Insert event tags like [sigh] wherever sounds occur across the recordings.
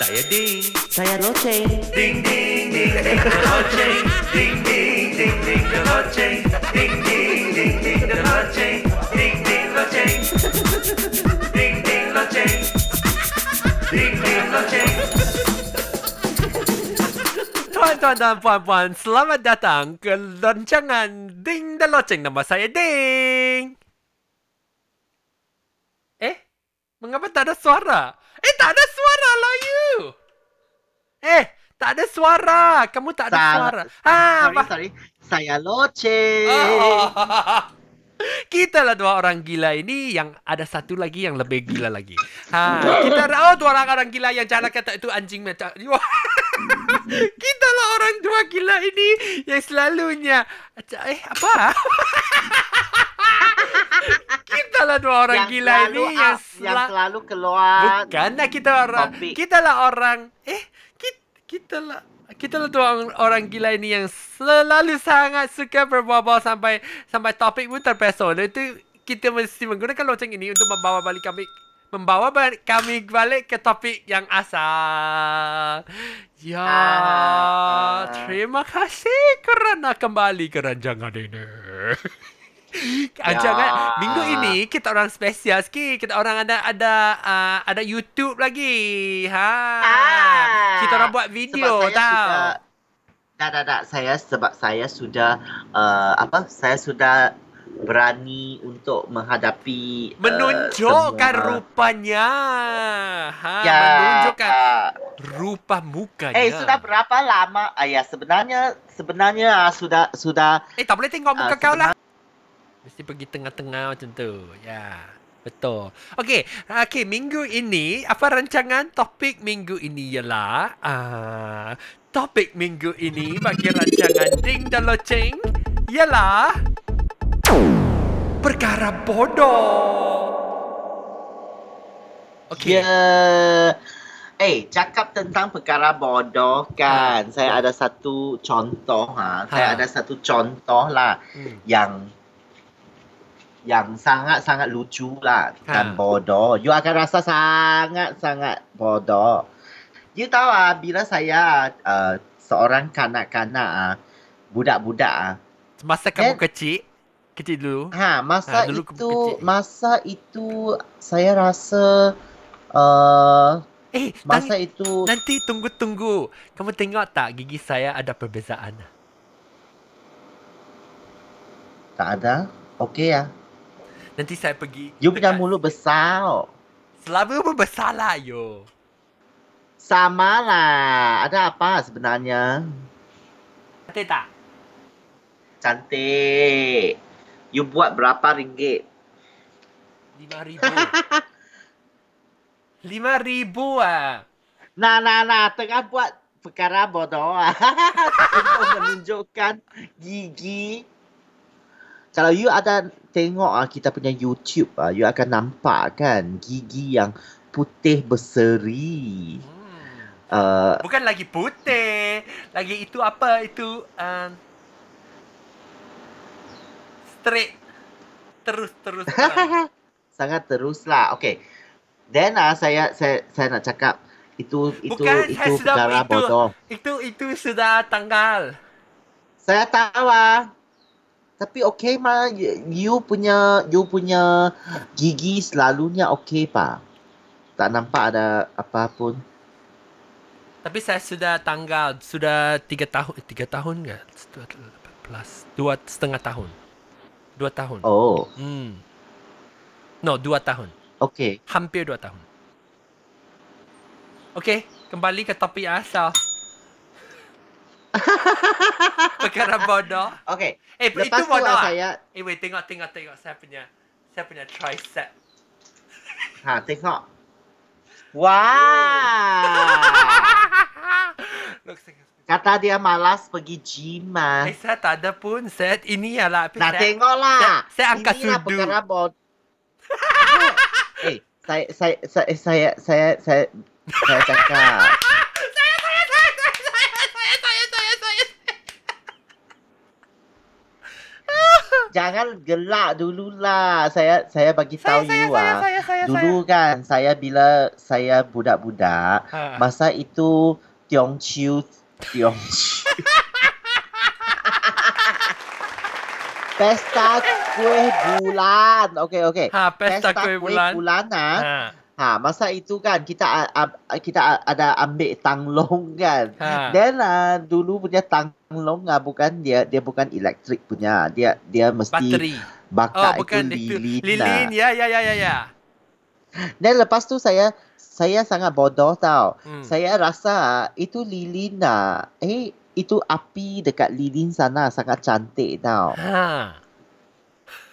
Saya Ding. Saya Loceng. Ding ding ding ding the loceng. Ding ding ding ding the loceng. Ding ding ding ding the loceng. Ding ding loceng. Ding ding loceng. Ding ding loceng. Tuan-tuan dan puan-puan, selamat datang ke rancangan Ding dan Loceng. Nama saya Ding. Eh, mengapa tak ada suara? Eh, tak ada suara lah you. Eh, tak ada suara. Kamu tak ada Salah. suara. Ha, sorry, apa? sorry. Saya Loceng. [laughs] Oh. Kita lah dua orang gila ini yang ada satu lagi yang lebih gila lagi. Ha, kita oh dua orang orang gila yang cara kata itu anjing macam. [laughs] kita lah orang dua gila ini yang selalunya eh apa? [laughs] kita lah dua orang yang gila ini up, yang, yang sela- selalu keluar. Bukan lah kita orang Topik. kita lah orang eh kita, kita lah kita lah dua orang, gila ini yang selalu sangat suka berbual sampai sampai topik pun terpesona. Itu kita mesti menggunakan loceng ini untuk membawa balik kami membawa balik kami balik ke topik yang asal. Ya, Ah. terima kasih kerana kembali ke rancangan ini. [laughs] [laughs] Rancangan Ya. minggu ini kita orang spesial sikit. Kita orang ada ada uh, ada YouTube lagi. Ha. Ah. Kita orang buat video Sebab tau. Sudah, tak, tak, tak. Saya sebab saya sudah uh, apa? Saya sudah berani untuk menghadapi uh, Menunjukkan semua- rupanya. Ha, Ya. menunjukkan uh, rupa mukanya. Eh sudah berapa lama? Ah ya sebenarnya sebenarnya ah, sudah sudah Eh, tak boleh tengok muka Ah, kau lah. Mesti pergi tengah-tengah macam tu. Ya. Betul. Okey, okey minggu ini apa rancangan topik minggu ini ialah uh, topik minggu ini bagi rancangan Ding dan Loceng ialah perkara bodoh. Okey. Ya. Eh, cakap tentang perkara bodoh kan. Ha. Saya ada satu contoh ha. Saya Ha. ada satu contoh lah Hmm. yang yang sangat-sangat lucu lah Ha. dan bodoh. You akan rasa sangat-sangat bodoh. You tahu ah bila saya uh, seorang kanak-kanak ah, budak-budak ah, Masa kamu Eh. kecil, kecil dulu. Ha, masa Ha, dulu itu kecil. masa itu saya rasa uh, Eh, masa nanti, itu nanti tunggu-tunggu. Kamu tengok tak gigi saya ada perbezaan? tak ada. Okey ya. Nanti saya pergi. You punya mulut besar. Selama pun besar lah, yo. Sama lah. Ada apa sebenarnya? Cantik tak? Cantik. You buat berapa ringgit? Lima ribu. [laughs] Lima ribu ah. Nah, nah, nah. Tengah buat perkara bodoh. [laughs] Untuk menunjukkan gigi. Kalau you ada tengok ah kita punya YouTube ah, you akan nampak kan gigi yang putih berseri. Hmm. Uh, Bukan lagi putih. Lagi itu apa? Itu um, straight. Terus, terus. [laughs] sangat teruslah. Okay. Then ah saya saya saya nak cakap itu itu Bukan, itu saya sudah itu. bodoh. itu itu sudah tanggal. Saya tahu ah. Tapi okay mah you, punya you punya gigi selalunya okay pa. Tak nampak ada apa pun. Tapi saya sudah tanggal sudah tiga tahun eh, tiga tahun ke? Dua plus dua setengah tahun. Dua tahun. Oh, Hmm. No, dua tahun. okay. Hampir dua tahun. Okey, kembali ke topik asal. [laughs] Perkara bodoh. Okay. Eh, Lepas itu tu bodoh. ah, ah? saya Eh, wait, tengok, tengok, tengok. Saya punya, saya punya tricep. [laughs] ha tengok. Wah. [laughs] Tengok. Kata dia malas pergi gym ah. Eh, saya tak ada pun. Saya, ini ialah. tapi Nah, saya, tengoklah. saya- saya angkat Inilah sudu. perkara bod. eh, saya saya saya saya saya saya, saya cakap. Jangan gelak dululah. Saya saya bagi tahu saya, you saya, ah. saya, saya, Dulu kan saya bila saya budak-budak, saya. Ha. masa itu Tiong Chiu Tiong Chiu. [laughs] Pesta kuih bulan. Okey okey. Ha, pesta kuih bulan. bulan ah. Ha. Ha, masa itu kan kita a- kita ada ambil tanglong kan. Ha. Dan uh, dulu punya tanglong ah bukan dia dia bukan elektrik punya. Dia dia mesti Bateri. Oh, bakar bukan itu lilin. Lilin, lah. ya, ya, ya, ya, ya. Dan lepas tu saya saya sangat bodoh tau. Hmm. Saya rasa itu lilin lah. Eh itu api dekat lilin sana sangat cantik tau. Ha.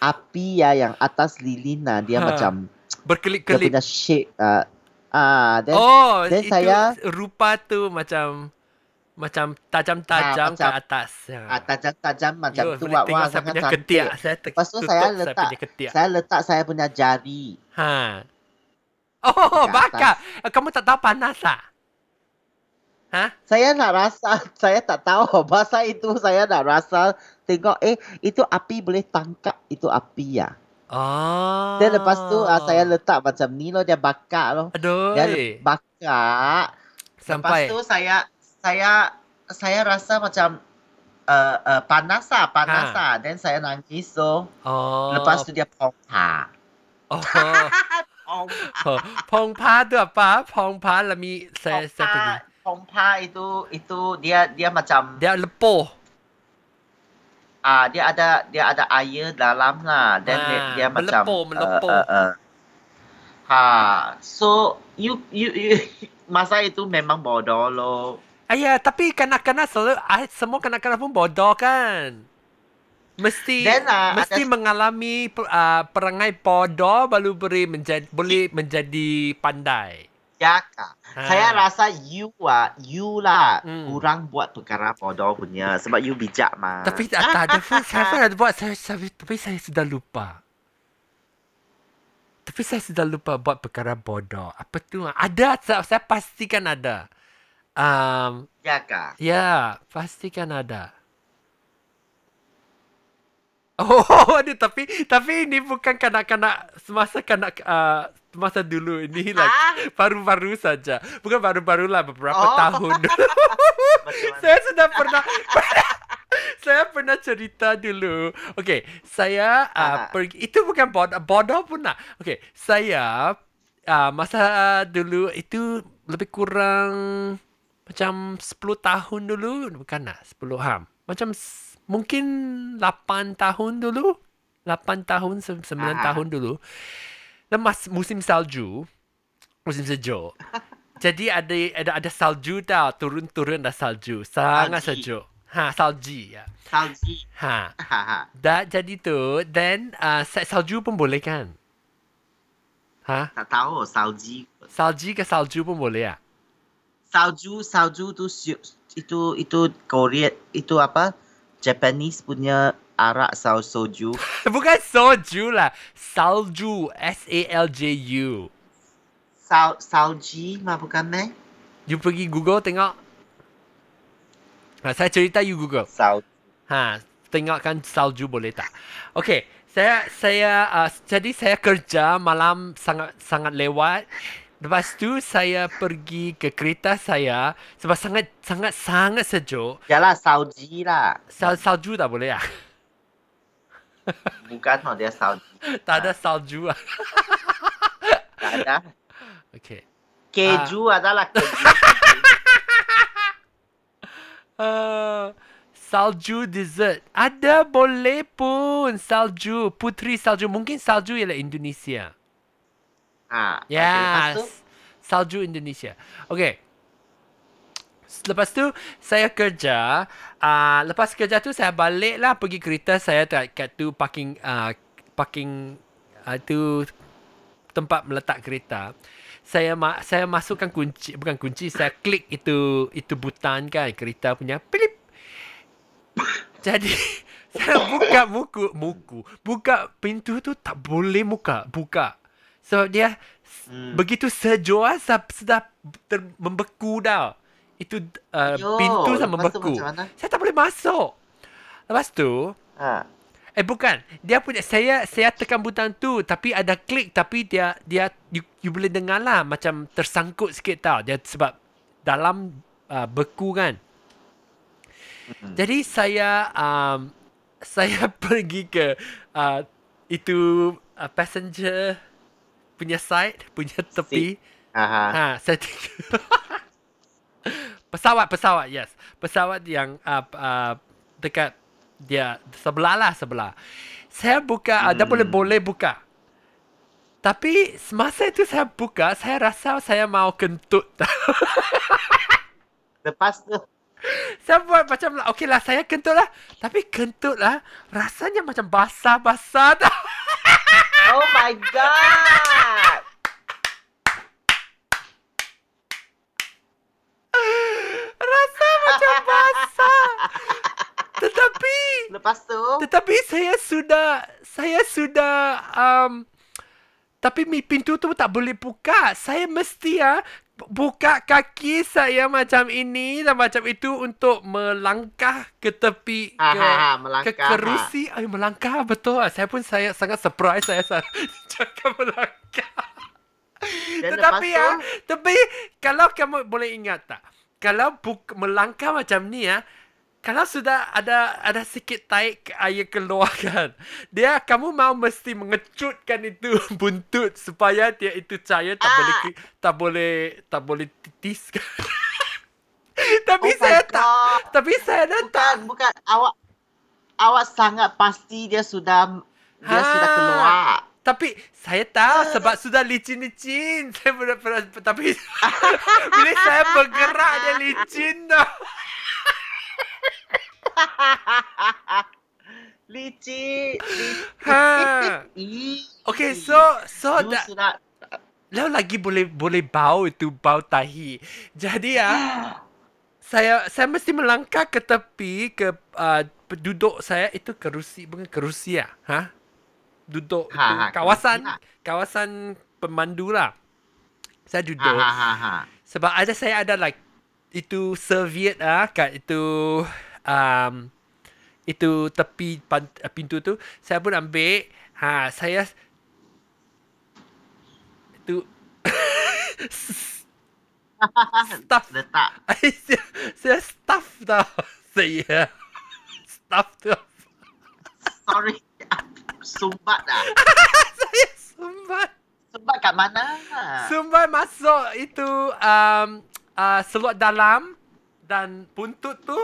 Api ya yang atas lilin lah dia Ha. macam dia Berkelip-kelip. punya shape ah ah then Oh, then itu saya- rupa tu macam macam tajam-tajam Ha, ke macam- atas. Ya. ah, tajam-tajam macam Yo, tu wah, wah saya punya cantik. ketiak. Saya ter- Lepas tu saya saya letak- punya ketiak. Saya letak saya punya jari. Ha. Oh, bakar. Kamu tak tahu panas tak? Ha? Saya nak rasa, saya tak tahu [laughs] masa itu saya nak rasa tengok eh itu api boleh tangkap itu api ya. Oh. Dan lepas tu ah, saya letak macam ni loh dia bakar loh. Aduh. Dia bakar. Sampai. Lepas tu saya saya saya rasa macam uh, uh, panas lah, panas Ha. lah. Dan saya nangis so. Oh. Lepas tu dia pompa. Oh. Pompa. oh. Pongpa tu apa? Pongpa lah mi saya saya pergi. pompa, pompa itu itu dia dia macam Dia lepuh. Ah dia ada dia ada air dalam lah dan dia, Ah, dia macam melepuh. Uh, uh, uh. Ha, so you you, you [laughs] masa itu memang bodoh loh. Ayah, tapi kanak-kanak selalu ah, semua kanak-kanak pun bodoh kan. Mesti Then, ah, mesti ada- mengalami uh, perangai bodoh baru boleh menjadi boleh menjadi pandai. Kak. Ha. Saya rasa you ah you lah Hmm. kurang buat perkara bodoh punya sebab you bijak mah. Tapi tak tak ada pun [laughs] saya pun ada buat saya, saya tapi saya sudah lupa. Tapi saya sudah lupa buat perkara bodoh. Apa tu? Ada saya, saya pastikan ada. Um, ya kak. Ya, pastikan ada. [laughs] Oh, ada tapi tapi ini bukan kanak-kanak semasa kanak uh, masa dulu ini like Ah, baru-baru saja. Bukan baru-baru lah beberapa Oh. tahun [laughs] [laughs] dulu. saya sudah pernah [laughs] saya pernah cerita dulu. Okey, saya uh, Ah. pergi itu bukan bodoh, bodoh pun lah. Okey, saya uh, masa dulu itu lebih kurang macam 10 tahun dulu, bukan lah 10 ham. Macam mungkin 8 tahun dulu. 8 tahun, 9 Ah. tahun dulu. Lemas musim salju, musim sejuk. [laughs] Jadi ada ada ada salju tau, turun-turun ada salju. Sangat Salji. sejuk. Ha, salji ya. Salji. Ha. Ha ha. Dah jadi tu, then uh, salju pun boleh kan? Ha? Tak tahu salji. Salji ke salju pun boleh ya? Salju salju tu itu itu Korea itu apa? Japanese punya arak sau soju. [laughs] Bukan soju lah. Salju. S-A-L-J-U. Sal salji mah bukan meh? You pergi Google tengok. Ha, saya cerita you Google. Sal Ha, tengokkan salju boleh tak? Okey, saya saya uh, jadi saya kerja malam sangat sangat lewat. Lepas tu saya pergi ke kereta saya sebab sangat sangat sangat sejuk. Yalah salji lah. Sal salju tak boleh ah. Bukan oh, dia salji. tak ada salju ah. Tak ada. Okey. Keju adalah keju. Uh, [laughs] salju dessert. Ada boleh pun salju. Putri salju. Mungkin salju ialah Indonesia. okay, tu, Yes. Salju Indonesia. Okay. Lepas tu saya kerja. Uh, lepas kerja tu saya balik lah pergi kereta saya kat, kat tu parking uh, parking uh, tu tempat meletak kereta. Saya ma- saya masukkan kunci bukan kunci saya klik itu itu butang kan kereta punya pilip. Jadi [laughs] saya buka muku muku buka pintu tu tak boleh muka buka. Sebab dia hmm. begitu sejuk sudah, sudah ter, membeku dah. Itu uh, Yo, pintu macam mana? Saya tak boleh masuk. Lepas tu, Ha. Eh bukan. Dia punya saya saya tekan butang tu tapi ada klik tapi dia dia you, you boleh dengar lah macam tersangkut sikit tau. Dia sebab dalam uh, beku kan. Mm-mm. Jadi saya um, [laughs] saya pergi ke uh, itu uh, passenger punya side, punya tepi. Aha. Ha, saya tinggal. [laughs] pesawat, pesawat, yes. Pesawat yang uh, uh, dekat dia sebelah lah sebelah. Saya buka, hmm. ada boleh boleh buka. Tapi semasa itu saya buka, saya rasa saya mau kentut. [laughs] Lepas tu saya buat macam lah, okey lah, saya kentut lah. Tapi kentut lah, rasanya macam basah-basah tau. Oh my god. Rasa macam basah. Tetapi Lepas tu tetapi saya sudah saya sudah um, tapi mi pintu tu tak boleh buka. Saya mesti ya buka kaki saya macam ini dan macam itu untuk melangkah ke tepi ha, ke ha, ha, ke melangkah. kerusi. Ay, melangkah betul. Saya pun saya sangat surprise saya sa- [laughs] cakap melangkah. [laughs] Dan Tetapi ya, tu? tapi kalau kamu boleh ingat tak, kalau buk, melangkah macam ni ya, kalau sudah ada ada sikit taik air keluar [laughs] kan, dia kamu mau mesti mengecutkan itu [laughs] buntut supaya dia itu cair tak Ah. boleh tak boleh tak boleh titis kan. tapi Oh saya tak, tapi saya dah tak. Bukan, bukan. Awak awak sangat pasti dia sudah dia Ha. sudah keluar. Tapi saya tahu sebab sudah licin-licin. [laughs] Saya pernah, pernah tapi [laughs] bila saya bergerak dia licin dah. [laughs] Licin. Ha. Okay, so so You da, sudah Lalu lagi boleh boleh bau itu bau tahi. Jadi ya, [gasps] saya saya mesti melangkah ke tepi ke uh, duduk saya itu kerusi bukan kerusi ya, ha? Duduk Ha, ha, kawasan lah. kawasan pemandu lah. Saya ha duduk. ha ha ha. Sebab ada saya ada like itu serviette ah kat itu um, itu tepi pan, pintu tu saya pun ambil ha saya itu [laughs] stuff Letak. [laughs] saya, [laughs] saya stuff tau saya stuff tu Sorry. Sumbat dah. [laughs] saya sumbat Sumbat kat mana? Sumbai masuk itu um, uh, seluar dalam dan buntut tu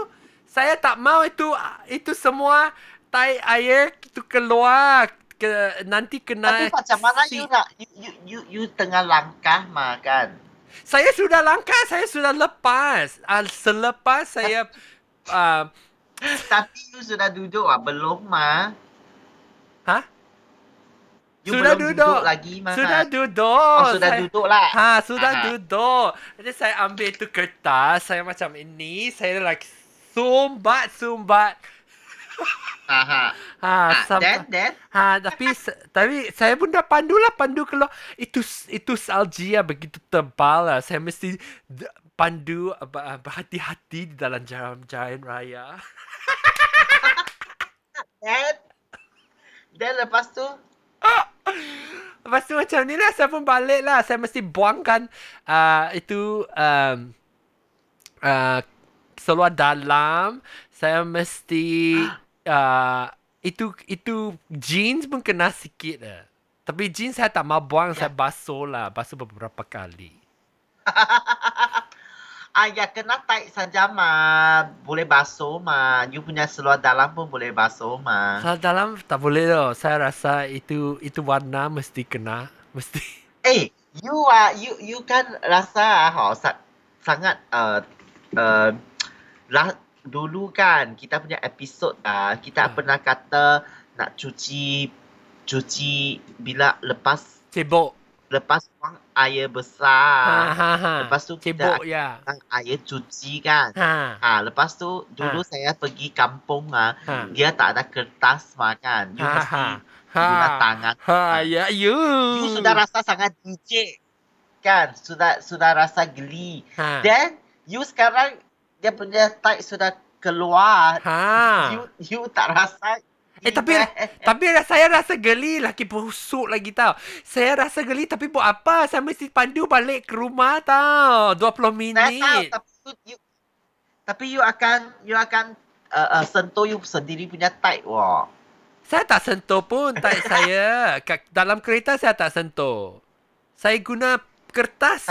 saya tak mau itu itu semua tai air itu keluar ke nanti kena Tapi macam mana si- you nak you, you, you, you tengah langkah mah kan? Saya sudah langkah, saya sudah lepas. Uh, selepas saya uh, [laughs] Tapi you sudah duduk ah belum mah? Ha? You Sudah belum duduk. lagi mah. Sudah duduk. Oh, sudah saya, duduk lah. Ha, sudah Aha. duduk. Jadi saya ambil itu kertas, saya macam ini, saya like sumbat sumbat. Aha. Ha, Ah, sampai then then Ha, tapi tapi saya pun dah pandu lah pandu keluar. Itu itu salji ya begitu tebal lah. Saya mesti pandu ber- berhati-hati di dalam jalan-jalan raya. [laughs] then then lepas tu [laughs] Lepas tu macam ni lah saya pun balik lah. Saya mesti buangkan uh, itu um, uh, seluar dalam. Saya mesti [gasps] uh, itu itu jeans pun kena sikit lah. Tapi jeans saya tak mau buang, Ya. saya basuh lah. Basuh beberapa kali. [laughs] ah ya kena tight saja mah boleh basuh mah. You punya seluar dalam pun boleh basuh mah. Kalau dalam tak boleh tau. Saya rasa itu itu warna mesti kena. Mesti. [laughs] Eh, you ah you you kan rasa ah sa, sangat uh, uh, lah, dulu kan kita punya episod ah kita Ah. pernah kata nak cuci cuci bila lepas Cebok. Lepas buang air Ha, besar. ha, ha. Lepas tu Cebok kita ya. buang air cuci kan. Ha. Ha, lepas tu dulu saya pergi kampung ah, Ha. dia tak ada kertas makan. You Ha, mesti ha. guna Ha. tangan. Ha, ya, you. You sudah rasa sangat jijik kan? Sudah sudah rasa geli. Ha. Then you sekarang dia punya tight sudah keluar. Ha. You you tak rasa Eh tapi tapi saya rasa geli lagi busuk lagi tau. Saya rasa geli tapi buat apa? Saya mesti pandu balik ke rumah tau. 20 Saya tahu, minit. tapi you, tapi you akan you akan uh, uh, sentuh you sendiri punya tight wah. Saya tak sentuh pun tai [laughs] saya. Dalam kereta saya tak sentuh. Saya guna kertas.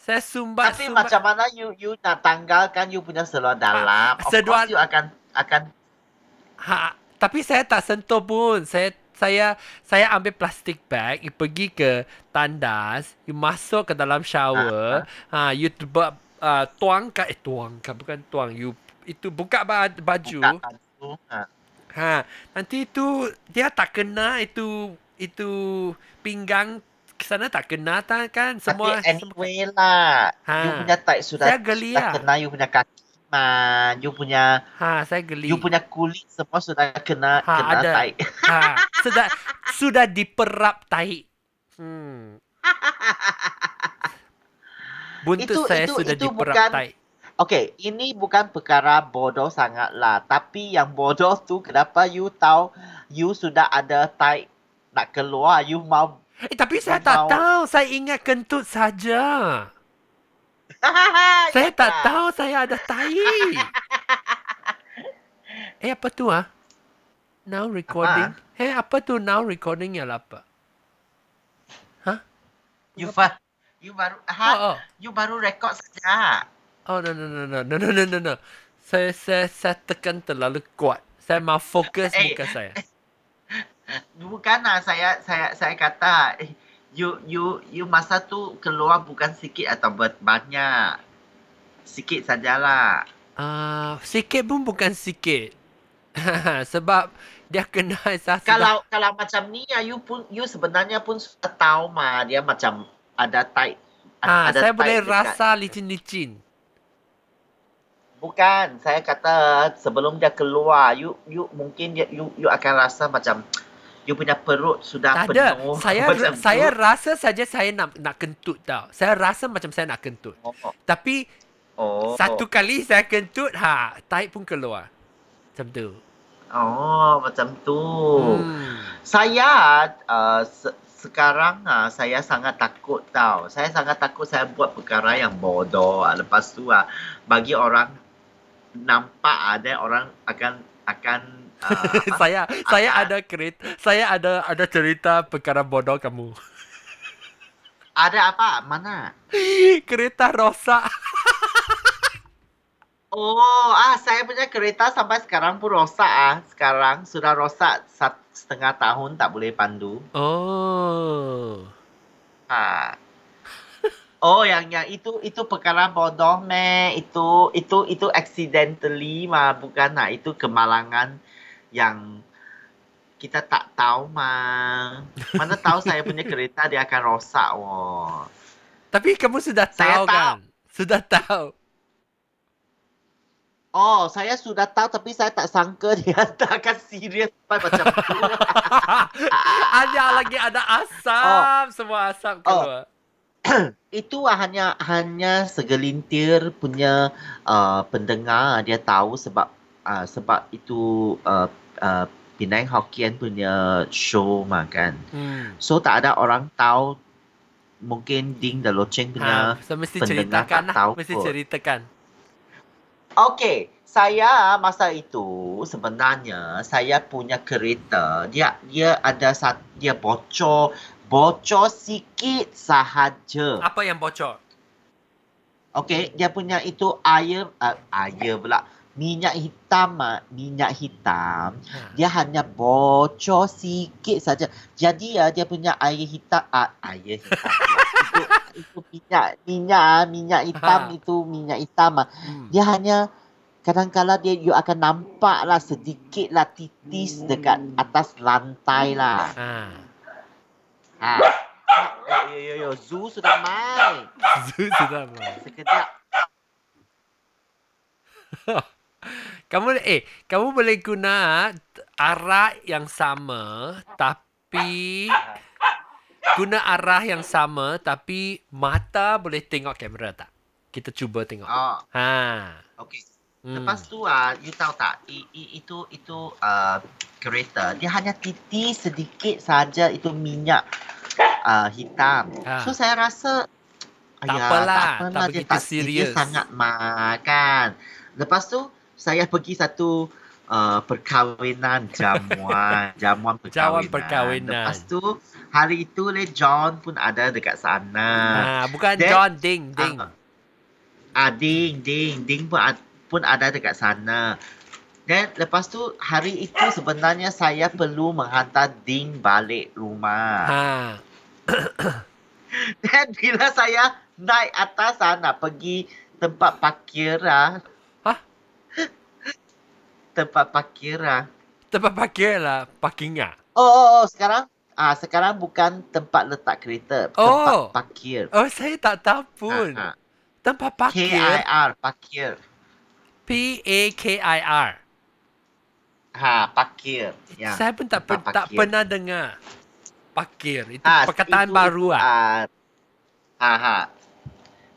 Saya sumbat Tapi sumbat. macam mana you you nak tanggalkan you punya seluar dalam? Of seluar- course you akan akan Ha, tapi saya tak sentuh pun. Saya saya saya ambil plastic bag, you pergi ke tandas, you masuk ke dalam shower, ha, you buat uh, tuangkan eh tuangkan bukan tuang, you itu buka ba- baju. buka baju. Ha. Ha, nanti itu dia tak kena itu itu pinggang ke sana tak kena tak kan semua Tapi anyway lah. Ha. You punya tight sudah, Saya geli sudah lah. kena you punya kaki man. You punya ha saya geli. you punya kulit semua sudah kena Ha, kena ada. tight. ha sudah sudah diperap tai. Hmm. Buntut Itu- saya itu- sudah itu diperap bukan- tai. Okay, ini bukan perkara bodoh sangat lah. Tapi yang bodoh tu kenapa you tahu you sudah ada tight nak keluar, you mau Eh tapi saya tak Mau- tahu, saya ingat kentut saja. [laughs] Saya Ya tak tahu saya ada tai. [laughs] eh apa tu ah? Now recording. Eh apa tu now recording ya apa? You fa you baru ha, Oh, oh. you baru record saja. Oh no no no no no no no no no. Saya saya saya tekan terlalu kuat. Saya mau fokus Eh, muka saya. [laughs] Bukan lah saya saya saya kata eh, you you you masa tu keluar bukan sikit atau banyak. Sikit sajalah. Ah, sikit pun bukan sikit. [laughs] Sebab dia kena [laughs] sudah- Kalau kalau macam ni ya you pun you sebenarnya pun sudah tahu mah dia macam ada tight. ha, ada saya boleh tight dekat- rasa licin-licin. Bukan, saya kata sebelum dia keluar, you you mungkin dia, you you akan rasa macam you punya perut sudah Tak ada. penuh. Saya [laughs] macam saya tu. rasa saja saya nak nak kentut tau. Saya rasa macam saya nak kentut. Oh, Tapi oh. satu kali saya kentut, ha, tahi pun keluar. Macam tu. Oh, macam tu. Hmm. Saya uh, se- sekarang uh, saya sangat takut tau. Saya sangat takut saya buat perkara yang bodoh. Uh, lepas tu uh, bagi orang nampak ada orang akan akan uh? [laughs] saya saya ada kereta, saya ada ada cerita perkara bodoh kamu. ada apa? Mana? [laughs] kereta rosak. [laughs] Oh, ah saya punya kereta sampai sekarang pun rosak ah. Sekarang sudah rosak sat, setengah tahun tak boleh pandu. Oh. Ha. Oh, yang yang itu itu perkara bodoh meh. Itu itu itu accidentally mah bukan nah itu kemalangan yang kita tak tahu mah. Mana tahu saya punya kereta dia akan rosak wah. Tapi kamu sudah Saya tahu tahu. kan? Sudah tahu. Oh, saya sudah tahu tapi saya tak sangka [laughs] dia tak akan serius sampai macam tu. [laughs] ada lagi ada asap, semua asap Oh. keluar. [clears throat] itu hanya hanya segelintir punya uh, pendengar dia tahu sebab uh, sebab itu uh, uh, Penang Hokkien punya show mah. Hmm. So tak ada orang tahu mungkin Ding the Loceng punya. Ha, so mesti pendengar ceritakan tak lah. tahu Mesti kot. ceritakan. Okey, saya masa itu sebenarnya saya punya kereta dia dia ada sat, dia bocor bocor sikit sahaja. Apa yang bocor? Okey, dia punya itu air uh, air pula. Minyak hitam, ah, minyak hitam. Ha. Dia hanya bocor sikit saja. Jadi ya dia punya air hitam, uh, air hitam. [laughs] itu, itu minyak, minyak, ah, minyak hitam Ha. itu minyak hitam. ah. Hmm. Dia hanya kadang-kala dia you akan nampak lah sedikit lah titis dekat atas lantai lah. Ha. Ha. Yo yo yo, Zoo sudah main. [laughs] Sudah lah. Sekejap. [laughs] Kamu eh kamu boleh guna arah yang sama tapi guna arah yang sama tapi mata boleh tengok kamera tak? Kita cuba tengok. Oh, Ha. okey. Hmm. Lepas tu ah, you tahu tak? I, i, itu itu uh, kereta dia hanya titis sedikit saja itu minyak uh, hitam. Ah. So saya rasa Tak "Ayah, apalah, tak tak apalah dia begitu tak serius." serius sangat makan. Lepas tu saya pergi satu uh, perkahwinan jamuan, [laughs] jamuan perkahwinan. Jamuan perkahwinan. Lepas tu hari itu le John pun ada dekat sana. Ha, bukan Then- John Ding Ding. Ah, Ah, ding, ding, ding pun, pun ada dekat sana. Dan lepas tu hari itu sebenarnya saya perlu menghantar Ding balik rumah. Ha. [coughs] Dan bila saya naik atas ah, nak pergi tempat parkir ah. Tempat parkir ah. Tempat parkir lah parking ah. Oh, oh, oh, sekarang ah sekarang bukan tempat letak kereta, tempat Oh. parkir. Oh, saya tak tahu pun. Ah, ah. Tempat parkir. KIR, parkir. P A K I R. Ha, parkir. Ya. Saya pun tak, tempat per, tak pernah dengar. Parkir. Itu Ah, perkataan itu, baru ah. ah. Aha.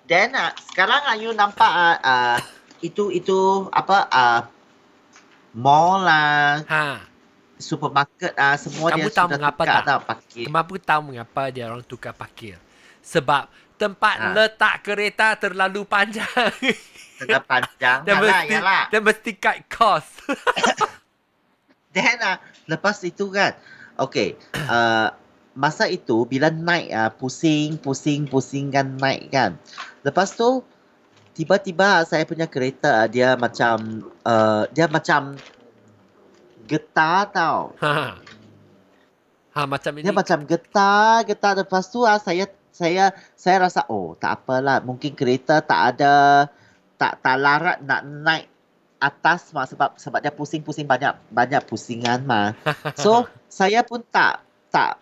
Then ah, sekarang ah, you nampak ah, ah, itu itu apa ah mall lah, Ha. supermarket ah semua Kamu dia tahu sudah mengapa tukar tak? tau parkir. Kamu tahu mengapa dia orang tukar parkir? Sebab tempat Ha. letak kereta terlalu panjang. Sudah panjang. [laughs] dia yalah, mesti yalah. dia mesti cut cost. [laughs] Then ah, lepas itu kan, okay, uh, masa itu bila naik ah, pusing, pusing, pusing kan naik kan. Lepas tu tiba-tiba saya punya kereta ah, dia macam uh, dia macam getar tau. ha. Ha macam ini. Dia macam getar, getar lepas tu ah, saya saya saya rasa oh tak apalah mungkin kereta tak ada tak tak larat nak naik atas mah sebab sebab dia pusing-pusing banyak banyak pusingan mah. [laughs] So saya pun tak tak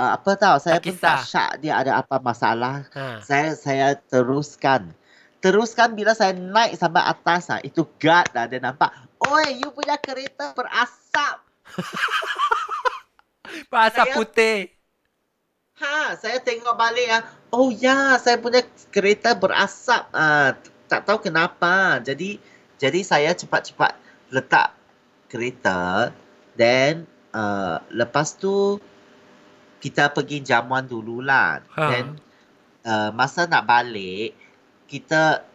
uh, apa tahu saya Tak pun kisah. tak syak dia ada apa masalah. ha. Saya saya teruskan. Teruskan bila saya naik sampai atas ah itu guard dah dia nampak. Oi, you punya kereta [laughs] berasap. Saya- putih. Ha, saya tengok balik ah. Oh ya, saya punya kereta berasap ah. Tak tahu kenapa. Jadi jadi saya cepat-cepat letak kereta then uh, lepas tu kita pergi jamuan dululah. Ha. Then uh, masa nak balik kita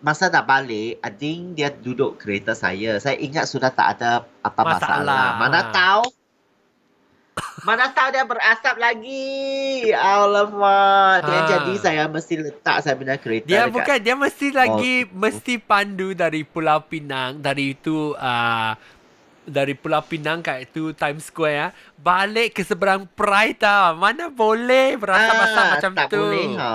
masa nak balik Ading dia duduk kereta saya. Saya ingat sudah tak ada apa Masalah. masalah. Mana Ha. tahu Mana tahu dia berasap lagi. Alamak. Dia Ha. jadi saya mesti letak saya punya kereta Dia dekat bukan dia mesti lagi mesti pandu dari Pulau Pinang dari itu uh, dari Pulau Pinang kat itu Times Square ya. Balik ke seberang Pride tau. Mana boleh berasap-asap Ah, macam tak tu. boleh ha.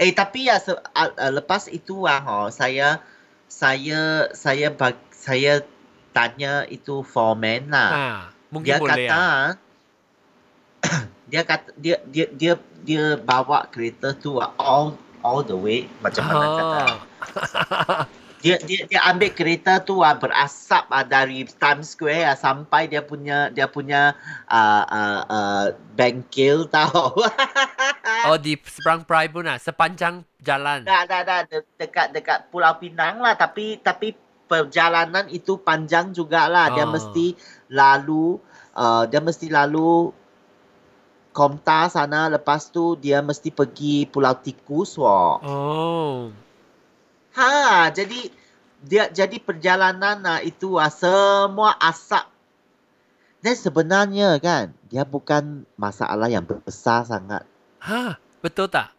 Eh tapi ya se- uh, uh, lepas itu ah ha, saya saya saya bag, saya tanya itu foreman lah. Ha, mungkin dia boleh. kata ah. [coughs] dia kata dia dia dia dia bawa kereta tu ah, all all the way macam mana kata. [laughs] Ah. Dia dia dia ambil kereta tu ah berasap ah dari Times Square ah, sampai dia punya dia punya ah uh, uh, bengkel [laughs] tau. Oh di seberang Pride pun ah, sepanjang jalan. Dah, dah, dah. De- dekat dekat Pulau Pinang lah. Tapi tapi perjalanan itu panjang jugalah. Dia Oh. mesti lalu uh, dia mesti lalu Komta sana. Lepas tu dia mesti pergi Pulau Tikus. Wah. Oh. Ha, jadi dia jadi perjalanan nah, itu ah, semua asap. Dan sebenarnya kan dia bukan masalah yang besar sangat. Ha, betul tak?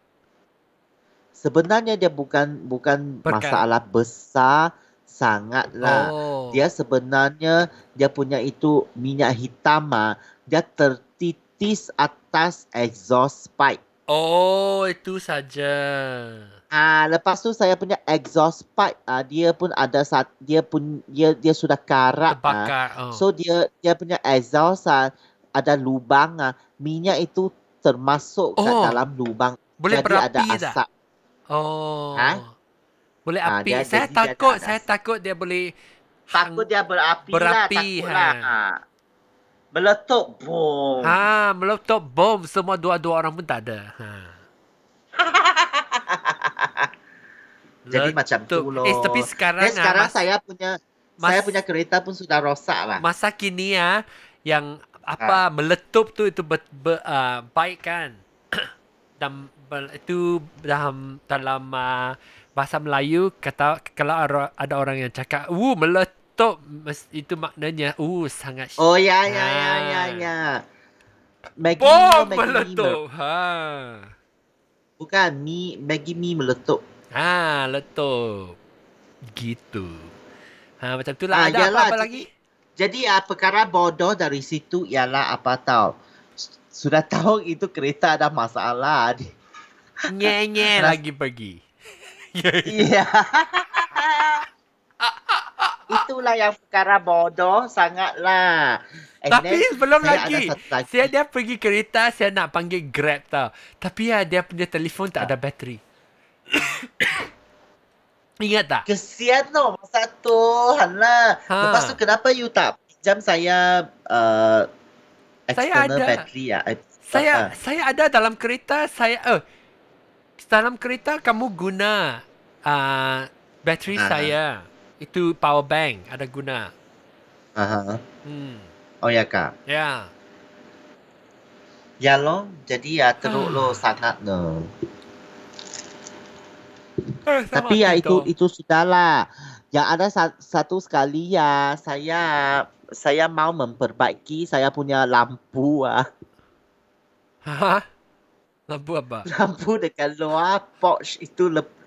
Sebenarnya dia bukan bukan Perkara- masalah besar sangatlah. Oh. Dia sebenarnya dia punya itu minyak hitam ah, dia tertitis atas exhaust pipe. Oh, itu saja. Ah, lepas tu saya punya exhaust pipe ah, dia pun ada saat dia pun dia dia sudah karat ah. Terbakar. Oh. So dia dia punya exhaust ah, ada lubang ah, minyak itu termasuk kat Oh, dalam lubang. boleh jadi ada berapi tak? asap. Oh. Ha? Boleh Ah, api. dia- saya dia takut, ada saya takut dia boleh Takut dia berapi, Berapi, lah, takut ha. lah. Meletup, boom. Ha, meletup bom semua dua-dua orang pun tak ada. Ha. [laughs] Jadi macam tu Letup. loh. Eh, tapi sekarang, Dan sekarang ah, mas- saya punya mas- saya punya kereta pun sudah rosak lah. masa kini ya yang Ah. apa meletup tu itu ber, ber, uh, baik kan [coughs] dan itu dalam dalam uh, bahasa Melayu kata kalau ada, ada orang yang cakap uh meletup mes- itu maknanya uh sangat Oh ya ya ya Ah. ya ya. Maggi bom meletup ha Bukan mi Maggi mi meletup. ha letup gitu ha macam tu lah Ah, ada yalah, apa-apa jadi- lagi Jadi uh, perkara bodoh dari situ ialah apa tahu. Sudah tahu itu kereta ada masalah. nye Ras- [laughs] lagi pergi Iya. [laughs] Itulah yang perkara bodoh sangatlah. And Tapi then, belum saya lagi. Saya dia pergi kereta, saya nak panggil Grab tau. Tapi ya dia punya telefon tak ada bateri. [coughs] Ingat tak? Kesian tau masa tu. Hala. Ha. Lepas tu kenapa you tak pinjam saya uh, Saya external ada. battery ya? Eh, Saya ah. saya ada dalam kereta, saya eh dalam kereta kamu guna uh, bateri Aha. saya. Itu power bank ada guna. Aha. Hmm. Oh ya kak. Ya. Ya lo. Jadi ya teruk Ah. lo sangat no. Eh, Tapi ya itu itu sudahlah. Yang ada sa- satu sekali ya saya saya mau memperbaiki saya punya lampu ah. Hah? Lampu apa? [laughs] Lampu dekat luar porch itu lep-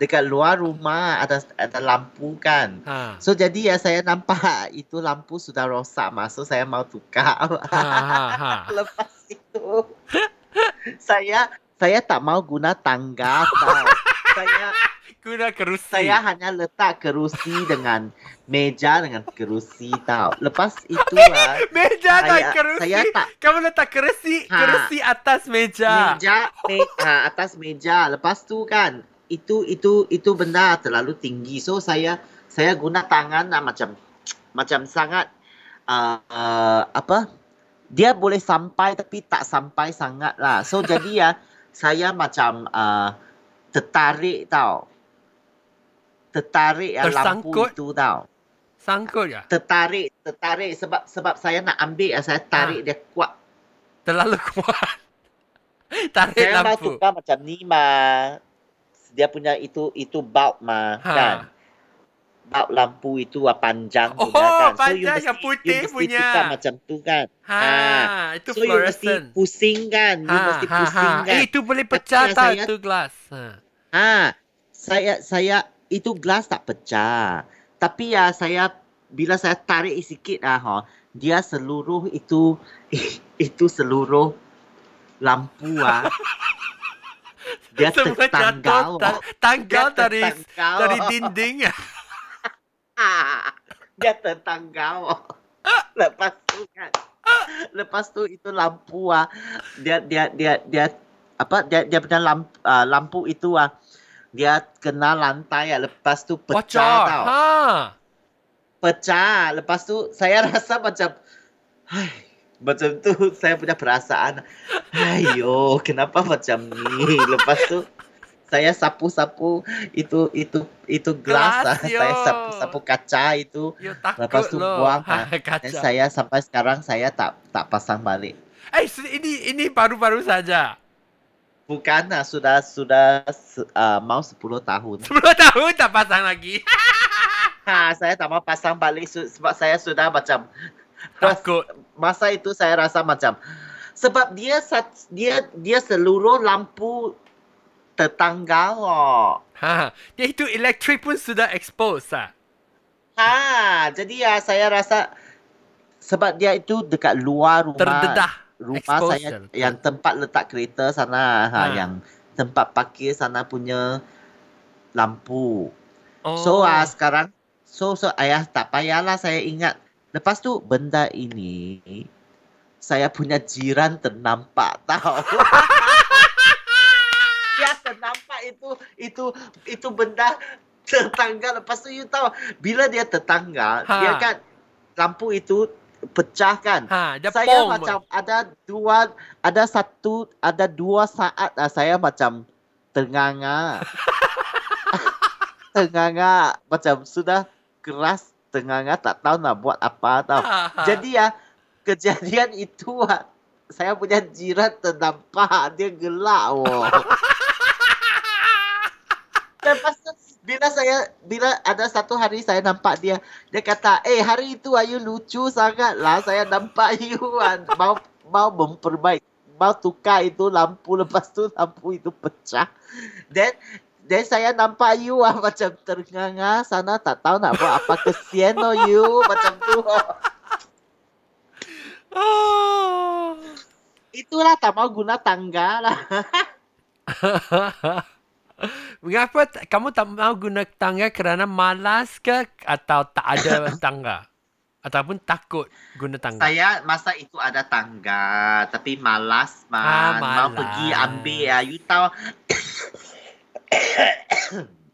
dekat luar rumah ada ada lampu kan. Ha. So jadi ya saya nampak itu lampu sudah rosak masuk saya mau tukar. Ha ha ha. [laughs] Lepas itu [laughs] saya saya tak mau guna tangga tau. saya Guna kerusi. saya hanya letak kerusi dengan meja dengan kerusi tau. Lepas [laughs] itu lah meja dan saya kerusi. saya tak Kamu letak kerusi, Ha. kerusi atas meja. meja me, ha, atas meja. Lepas tu kan itu itu itu benda terlalu tinggi. So saya saya guna tangan lah macam macam sangat uh, uh, apa? Dia boleh sampai tapi tak sampai sangat lah. So jadi ya [laughs] saya macam uh, tertarik tau. Tertarik ya lampu itu tau. Sangkut ya? Tertarik, tertarik sebab sebab saya nak ambil ya saya tarik dia kuat. Terlalu [laughs] kuat. Tarik Saya mau lampu. tukar macam ni mah. Dia punya itu itu bulb mah Ha. kan. Bulb lampu itu ah, panjang Oh, punya kan. panjang yang putih you mesti punya. tukar macam tu kan. Ha, itu so you mesti fluorescent. pusing kan. You Ha, mesti ha, pusing ha. kan. Eh, itu boleh pecah yang tak saya- itu gelas? Ha. Ha, saya saya itu gelas tak pecah. Tapi ya saya bila saya tarik sikit ah ha, dia seluruh itu [laughs] itu seluruh lampu ah. [laughs] Dia Semua tertanggal. jatuh ta- tanggal Dia dari tertanggal. dari dinding. Ah, [laughs] dia tertanggal. Lepas tu kan. Lepas tu itu lampu ah. Dia dia dia dia apa dia dia punya lampu, uh, lampu itu ah. Dia kena lantai ah. Lepas tu pecah Bocor. tau. Ha. Pecah. Lepas tu saya [laughs] rasa macam hai, macam tu saya punya perasaan. Ayo, kenapa macam ni? Lepas tu saya sapu-sapu itu itu itu gelas, Gelas, ah. saya yo. sapu-sapu kaca itu takut Lepas tu loh. buang, [laughs] Ha, Dan saya sampai sekarang saya tak tak pasang balik. Eh, ini ini baru-baru saja. Bukan ah, sudah sudah ah, mau 10 tahun. [laughs] 10 tahun tak pasang lagi. [laughs] Ha, saya tak mau pasang balik su- sebab saya sudah macam [laughs] Takut. masa itu saya rasa macam sebab dia sat- dia dia seluruh lampu tertanggal oh. Ha. Dia itu elektrik pun sudah expose ah. Ha, jadi ya saya rasa sebab dia itu dekat luar rumah Terdedah. Rumah Exposure. saya yang tempat letak kereta sana ha, Ha. yang tempat parkir sana punya lampu. Oh. So ah sekarang so so ayah tak payahlah saya ingat. Lepas tu benda ini saya punya jiran ternampak [laughs] tahu. [laughs] Dia ternampak itu itu itu benda tertanggal lepas tu you tahu bila dia tertanggal Ha. dia kan lampu itu pecah kan. Ha, dia saya pom. macam ada dua ada satu ada dua saat ah, saya macam ternganga. [laughs] tenganga macam sudah keras tenganga tak tahu nak buat apa tau. Jadi ya kejadian itu ah, saya punya jiran terdampak dia gelak oh. [laughs] Lepas tu bila saya bila ada satu hari saya nampak dia dia kata eh hari itu Ayu lucu sangat lah saya nampak [laughs] you mau mau memperbaik mau tukar itu lampu lepas tu lampu itu pecah. Then then saya nampak you ah [laughs] macam ternganga sana tak tahu nak buat apa kesian oh you [laughs] macam tu. Oh. itulah tak mau guna tangga lah [laughs] Mengapa t- kamu tak mau guna tangga kerana malas ke atau tak ada [coughs] tangga? Ataupun takut guna tangga? Saya masa itu ada tangga, tapi malas man. Ah, Mau pergi malas. ambil ya. You tahu [coughs]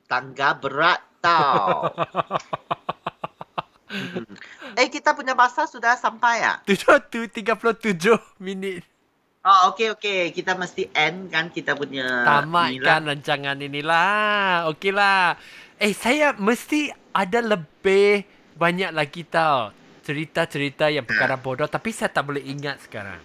tangga berat tau. [laughs] Hmm. eh kita punya masa sudah sampai ya? Tujuh tu 37 minit. Oh okey okey, kita mesti end kan kita punya Tamatkan inilah. rancangan inilah. Okeylah. Eh, saya mesti ada lebih banyak lagi tau. Cerita-cerita yang perkara bodoh. Tapi saya tak boleh ingat sekarang.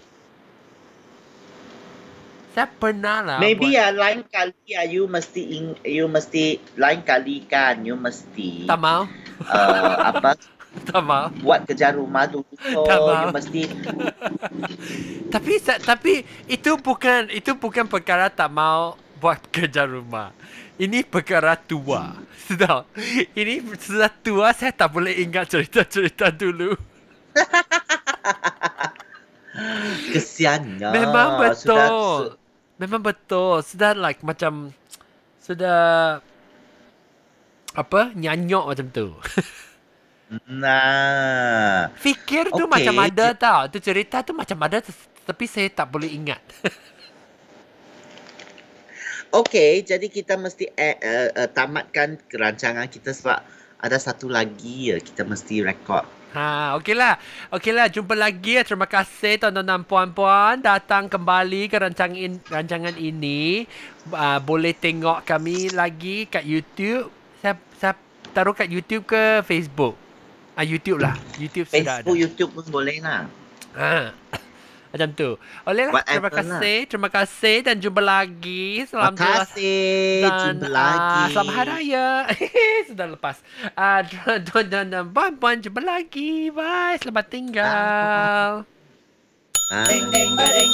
Saya pernah lah Maybe buat... ya lain kali ya you mesti ing, you mesti lain kali kan you mesti Tak mau. uh, apa [laughs] Tak mau. buat kerja rumah dulu mau. you mesti [laughs] Tapi sa- tapi itu bukan itu bukan perkara tak mau buat [laughs] kerja rumah. Ini perkara tua. Sudah. Ini sudah tua saya tak boleh ingat cerita-cerita dulu. kesiannya Memang Ah, Sudah, betul. Memang betul. Sudah like macam sudah apa nyanyok macam tu. Nah Fikir tu Okey, macam ada tau. Tu cerita tu macam ada tapi saya tak boleh ingat. [laughs] Okey, jadi kita mesti uh, uh, tamatkan rancangan kita sebab ada satu lagi ya kita mesti rekod. Ha, okeylah. Okeylah, jumpa lagi. Terima kasih tuan-tuan dan puan-puan datang kembali ke rancangan in, rancangan ini. Uh, boleh tengok kami lagi kat YouTube. Saya saya taruh kat YouTube ke Facebook? Ah YouTube lah. YouTube sudah ada. Facebook, YouTube pun boleh lah. Ha. [coughs] Macam tu. Olehlah, terima Whatever lah. kasih. Terima kasih dan jumpa lagi. Terima Salam dua kasih. dan Jumpa ah, lagi. selamat hari raya. [laughs] Sudah lepas. Ah, [laughs] tuan dan dan puan-puan jumpa lagi. Bye. Selamat tinggal. Bye. Ding ding ding,